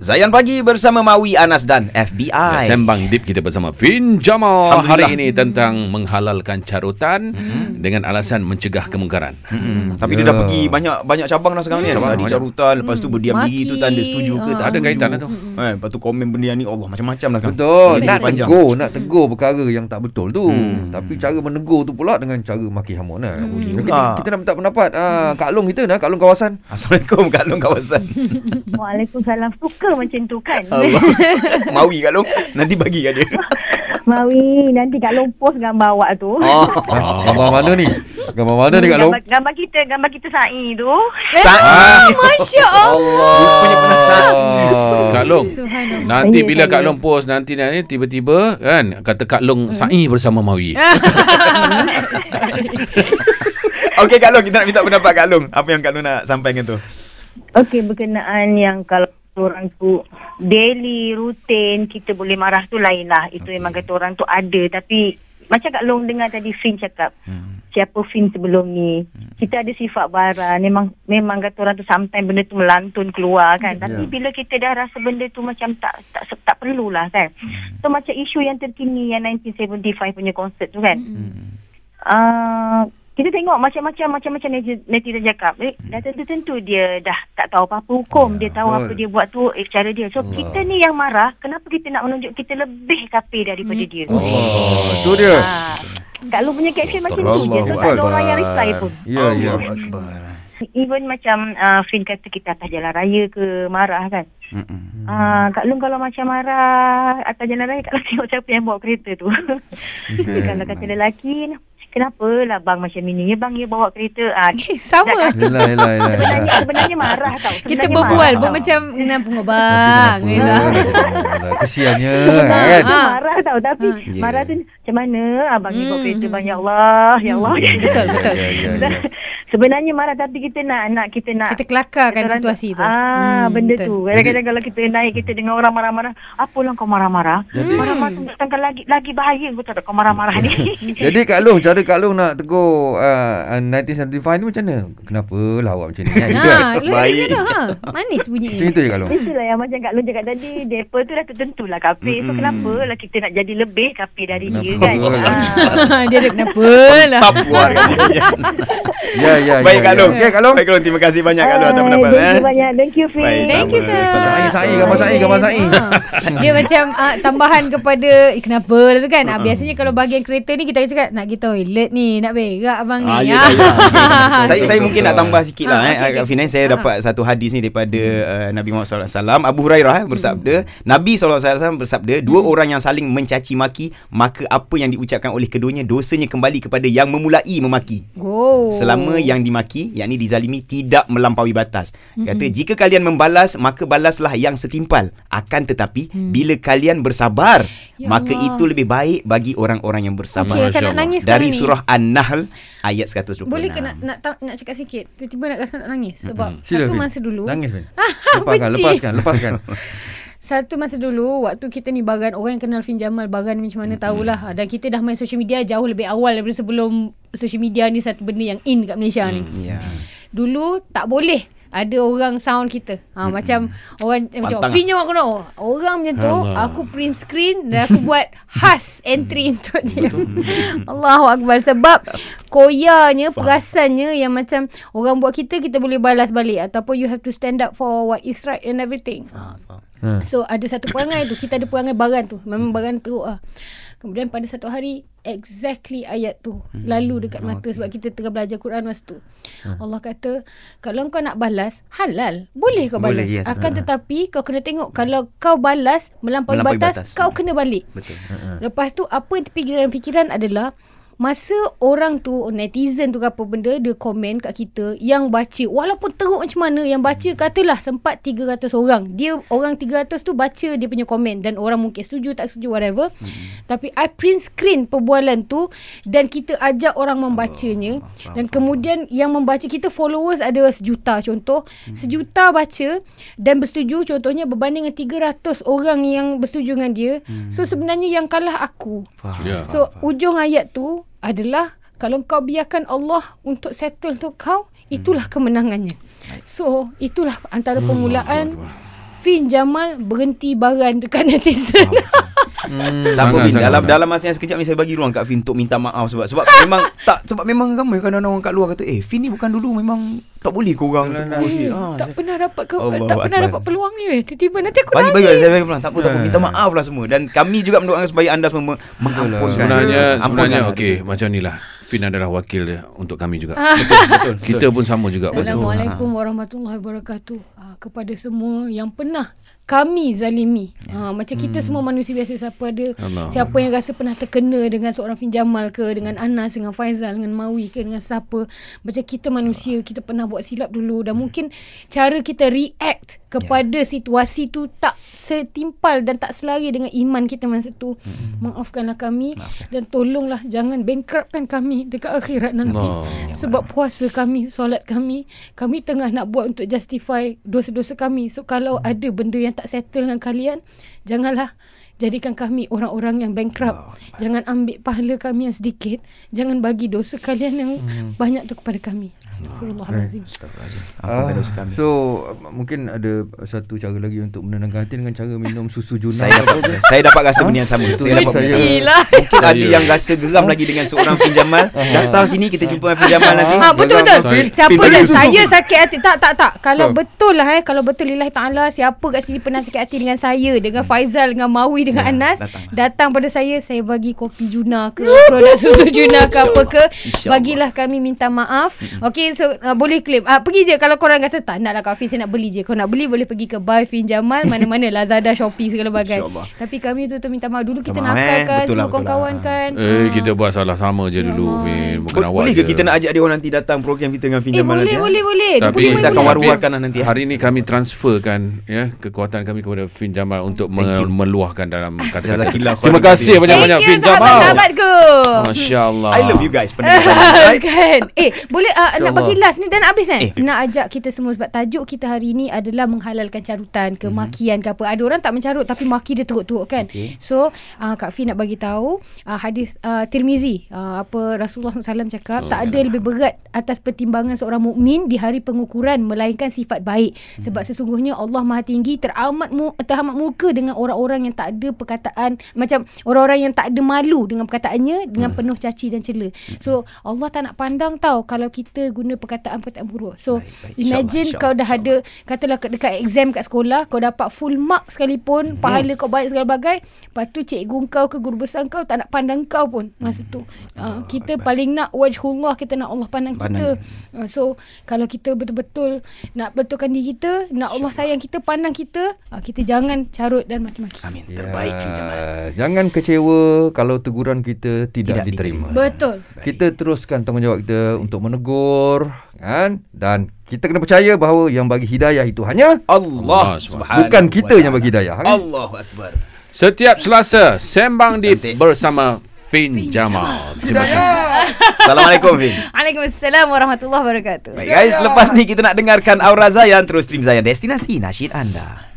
Zayan Pagi bersama Mawi Anas dan FBI. Sembang Deep kita bersama Fin Jamal hari ini tentang menghalalkan carutan dengan alasan mencegah kemungkaran. Hmm, tapi dia dah pergi banyak banyak cabang dah sekarang ni. kan. Cabang, Tadi carutan, lepas tu berdiam Maki. diri tu tanda setuju ke Ah. tak Ada setuju. kaitan lah tu. Eh, lepas tu komen benda ni Allah macam-macam lah sekarang. Betul. Jadi Nak panjang. tegur, nak tegur perkara yang tak betul tu. Hmm. Tapi cara menegur tu pula dengan cara maki hamun lah. Boleh Kita, juga. kita nak minta pendapat ah, Kak Long kita nak Kak Long kawasan. Assalamualaikum Kak Long kawasan. Waalaikumsalam. Suka macam tu kan. Allah. Mawi Kak Long. Nanti bagi kat dia. Mawi, nanti Kak Long post gambar awak tu. Oh. Ah, gambar mana ni? Gambar mana ni Kak Long? Gambar, gambar kita, gambar kita sa'i tu. Sa'i. Masya Allah. Rupanya pernah sa'i. Kak Long. Subhanallah. Nanti bila. Kak Long post nanti nanti tiba-tiba kan kata Kak Long sa'i bersama Mawi. Okey Kak Long, kita nak minta pendapat Kak Long. Apa yang Kak Long nak sampaikan tu? Okey, berkenaan yang kalau orang tu daily rutin kita boleh marah tu lain lah. Itu memang kata orang tu ada. Tapi macam Kak Long dengar tadi Fin cakap. Hmm. Siapa Fin sebelum ni. Kita ada sifat baran. Memang memang kata orang tu sometimes benda tu melantun keluar kan. Tapi Ya. bila kita dah rasa benda tu macam tak tak tak perlulah kan. So macam isu yang terkini yang 1975 punya konsert tu kan. Uh, kita tengok macam-macam macam-macam netizen, cakap. Eh, dah tentu-tentu dia dah tak tahu apa-apa hukum. Dia tahu betul. apa dia buat tu eh, cara dia. So kita ni yang marah, kenapa kita nak menunjuk kita lebih kapi daripada dia? Oh, tu dia. Ah, Kak Lu punya caption macam tu je. Allahu So tak ada orang yang reply pun. Ya, ya. Akbar. Even macam uh, Fin kata kita atas jalan raya ke marah kan. Mm-mm. Ah, Kak Long kalau macam marah atas jalan raya Kak Long tengok siapa yang bawa kereta tu. Okey. kalau kata lelaki Kenapa lah bang macam ini? Ya bang, ya bawa kereta. Ah, Sama. Yelah, yelah, yelah. sebenarnya, sebenarnya marah tau. Kita Sebenarnya berbual marah pun macam nak pengobang. Yelah. Kesiannya Ah, kan. Ha. marah tau Tapi Ya. marah tu Macam mana Abang ni bawa Hmm. kereta banyak Allah Ya Allah Betul, betul. Ya, ya, ya. Sebenarnya marah Tapi kita nak nak Kita nak Kita kelakarkan orang situasi tu. Ah, Hmm, benda betul. tu. Kadang-kadang kalau kita naik kita dengar orang marah-marah, apalah kau marah-marah? Jadi- Marah-marah tu datangkan lagi lagi bahaya kau tak ada kau marah-marah ni. Jadi Kak Long, cara Kak Long nak tegur uh, 1975 ni macam mana? Kenapa lah awak macam ni? Gitu kan? Ha, Baik. tu, ha. Manis bunyi. Macam itu je Kak Long. Itulah yang macam Kak Long cakap tadi, depa tu dah tertentulah kafe. So kenapa lah kita nak jadi lebih kafe dari dia kan? lah? Ah. Dia ada kenapa lah. Tap keluar kat sini. Ya, ya, Baik ya, Kak ya. Long. Okey Kak Long. Baik Kak Long, terima kasih banyak Kak Long atas pendapat Thank eh. you banyak. Thank you, Fin. Baik, Thank you. Kak. Sama. Sa'i, sa'i, gambar sa'i, gambar sa'i. Ha. Dia macam uh, tambahan kepada eh, kenapa lah tu kan. Uh, biasanya kalau bahagian kereta ni kita cakap nak pergi toilet ni, nak berak abang ni. Ah, ya, Ah. ya, ya. saya saya mungkin nak tambah sikit lah Ah, eh. Agak okey. Finan saya Ah. dapat satu hadis ni daripada uh, Nabi Muhammad SAW Abu Hurairah eh, bersabda Nabi SAW bersabda dua orang yang saling mencaci maki maka apa yang diucapkan oleh keduanya dosanya kembali kepada yang memulai memaki Oh. selama yang dimaki yakni dizalimi tidak melampaui batas. Kata jika kalian membalas maka balaslah yang setimpal. Akan tetapi bila kalian bersabar Ya maka Allah. itu lebih baik bagi orang-orang yang bersabar. Kan nak Allah. nangis dari surah An-Nahl ayat 126 Boleh ke nak nak ta- nak cakap sikit? Tiba-tiba nak rasa nak nangis? Sebab Sila, satu masa dulu Nangis. Ah, Lepaskan, lepaskan, lepaskan. Satu masa dulu waktu kita ni Baran orang yang kenal Fin Jamal Baran ni macam mana tahulah. Dan kita dah main social media jauh lebih awal daripada sebelum social media ni satu benda yang in kat Malaysia ni. ya. Dulu tak boleh ada orang sound kita. Ha macam orang eh, macam Pantang Fin Jamal kena orang macam tu Allah. aku print screen dan aku buat khas entry untuk dia. Allahu akbar sebab koyanya perasannya yang macam orang buat kita kita boleh balas balik ataupun you have to stand up for what is right and everything. Ha. Ha. So ada satu perangai tu Kita ada perangai baran tu Memang baran teruk lah Kemudian pada satu hari Exactly ayat tu. Lalu dekat mata Sebab kita tengah belajar Quran masa tu. Allah kata Kalau kau nak balas Halal. Boleh kau Boleh, balas. yes. Akan tetapi Kau kena tengok Kalau kau balas Melampaui, Melampaui batas, batas. Kau kena balik. Betul. Lepas tu Apa yang terfikiran-fikiran adalah Masa orang tu Netizen tu ke apa benda Dia komen kat kita Yang baca. Walaupun teruk macam mana Yang baca katalah Sempat 300 orang. Dia orang 300 tu Baca dia punya komen. Dan orang mungkin setuju Tak setuju whatever. Hmm. Tapi I print screen Perbualan tu Dan kita ajak orang membacanya. Dan kemudian Yang membaca Kita followers ada sejuta contoh. Hmm. Sejuta baca Dan bersetuju Contohnya berbanding dengan 300 orang Yang bersetuju dengan dia. Hmm. So sebenarnya yang kalah aku. Ya. So ujung ayat tu adalah kalau kau biarkan Allah untuk settle untuk kau, itulah kemenangannya. So itulah antara permulaan Fin Jamal berhenti baran dekat netizen. Hmm. Tak apa Sangat, Fin sangat dalam sangat. dalam masa yang sekejap ni saya bagi ruang kat Fin untuk minta maaf sebab sebab memang tak sebab memang ramai kadang-kadang orang kat luar kata eh Fin ni bukan dulu memang tak boleh kau orang. Eh, Ah, tak pernah dapat ke, Allah tak pernah dapat peluang ni weh. Tiba-tiba nanti aku bagi nangis. bagi saya bagi peluang. Tak apa tak apa minta maaf lah semua dan kami juga mendoakan supaya anda semua me- mengampunkan. Sebenarnya sebenarnya okey saya. macam ni lah. Fin adalah wakil dia untuk kami juga. betul. Kita pun sama juga. Assalamualaikum warahmatullahi wabarakatuh. Ah, kepada semua yang pernah kami zalimi. Ha, macam kita semua manusia biasa siapa ada Allah. siapa yang rasa pernah terkena dengan seorang Fin Jamal ke dengan Anas dengan Faizal dengan Mawi ke dengan siapa. Macam kita manusia kita pernah buat silap dulu dan mungkin cara kita react kepada situasi tu tak setimpal dan tak selari dengan iman kita masa tu. Maafkanlah kami dan tolonglah jangan bankruptkan kami dekat akhirat nanti. Allah. Sebab puasa kami, solat kami, kami tengah nak buat untuk justify dosa-dosa kami. So kalau ada benda yang tak settle dengan kalian, janganlah jadikan kami orang-orang yang bankrupt. Jangan ambil pahala kami yang sedikit. Jangan bagi dosa kalian yang banyak tu kepada kami. Astagfirullahalazim. Astagfirullahalazim. Ah, Ampunkan dosa kami. so uh, mungkin ada satu cara lagi untuk menenangkan hati dengan cara minum susu juna. Saya dapat saya dapat rasa benda yang sama. Itu Saya dapat saya- rasa. Mungkin ada yang rasa geram lagi dengan seorang Fin Jamal. Datang sini kita jumpa dengan Fin Jamal nanti. Ha betul betul. Siapa susu. saya sakit hati. Tak tak tak. Kalau Oh. betul lah eh, kalau betul lillahi taala siapa kat sini pernah sakit hati dengan saya, dengan Faizal, dengan Mawi, dengan Ya, Anas, datang. datang pada saya saya bagi kopi Juna ke, produk susu Juna ke apa ke, bagilah kami minta maaf. Okey so uh, boleh claim. Uh, pergi je kalau korang rasa tak nak lah Kak Fin saya nak beli je. Kau nak beli boleh pergi ke Buy Fin Jamal mana-mana Lazada, Shopee segala bagai. Tapi kami tu tu minta maaf dulu kita nakal eh. kan Betul lah, semua betul kawan-kawan lah. kan. Eh Ah. kita buat salah sama je dulu Fin. Bukan awak Boleh ke kita nak ajak dia orang nanti datang program kita dengan Fin Eh Jamal boleh nanti? ah? boleh boleh. Tapi Kita akan tapi war-warkan lah nanti, eh. Hari ni kami transferkan ya kekuatan kami kepada Fin Jamal untuk meluahkan dalam kata-kata. Jazakillah Terima kasih banyak-banyak Fin Thank you Jamal. sahabat-sahabatku. Masya-Allah. I love you guys. Kan Eh boleh uh, Nak bagi last ni Dan habis kan Eh. Nak ajak kita semua Sebab tajuk kita hari ni Adalah menghalalkan carutan Mhm. Kemakian ke apa Ada orang tak mencarut Tapi maki dia teruk-teruk kan Okay. So uh, Kak Fi nak bagi tahu uh, Hadis uh, Tirmizi uh, Apa Rasulullah SAW cakap Tak ada lebih berat Atas pertimbangan seorang mukmin Di hari pengukuran Melainkan sifat baik Sebab sesungguhnya Allah Maha Tinggi Teramat mu, teramat muka Dengan orang-orang yang tak ada perkataan Macam orang-orang yang tak ada malu Dengan perkataannya Dengan penuh caci dan cela. So Allah tak nak pandang tau Kalau kita guna perkataan-perkataan buruk. So Baik, baik. imagine kau dah ada Katalah kat- dekat exam kat sekolah Kau dapat full mark sekalipun Pahala kau baik segala bagai Lepas tu cikgu kau ke guru besar kau Tak nak pandang kau pun. Masa tu uh, Kita paling nak wajhullah Kita nak Allah pandang kita. Uh, So Kalau kita betul-betul Nak betulkan diri kita Nak Allah sayang kita Pandang kita uh, Kita jangan carut dan maki-maki. Amin. Terbaik Fin Jamal. Ya, Jangan kecewa kalau teguran kita tidak, Tidak diterima. Betul Kita teruskan tanggungjawab kita untuk menegur kan dan kita kena percaya bahawa yang bagi hidayah itu hanya Allah Allah subhanahu bukan kita yang bagi hidayah kan? Allahu akbar. Setiap Selasa Sembang Deep Cantik. bersama Fin Jamal. Terima kasih. Assalamualaikum Fin. Waalaikumsalam warahmatullahi wabarakatuh Baik guys, lepas ni kita nak dengarkan Aura Zayan terus stream Zayan destinasi nasyid anda.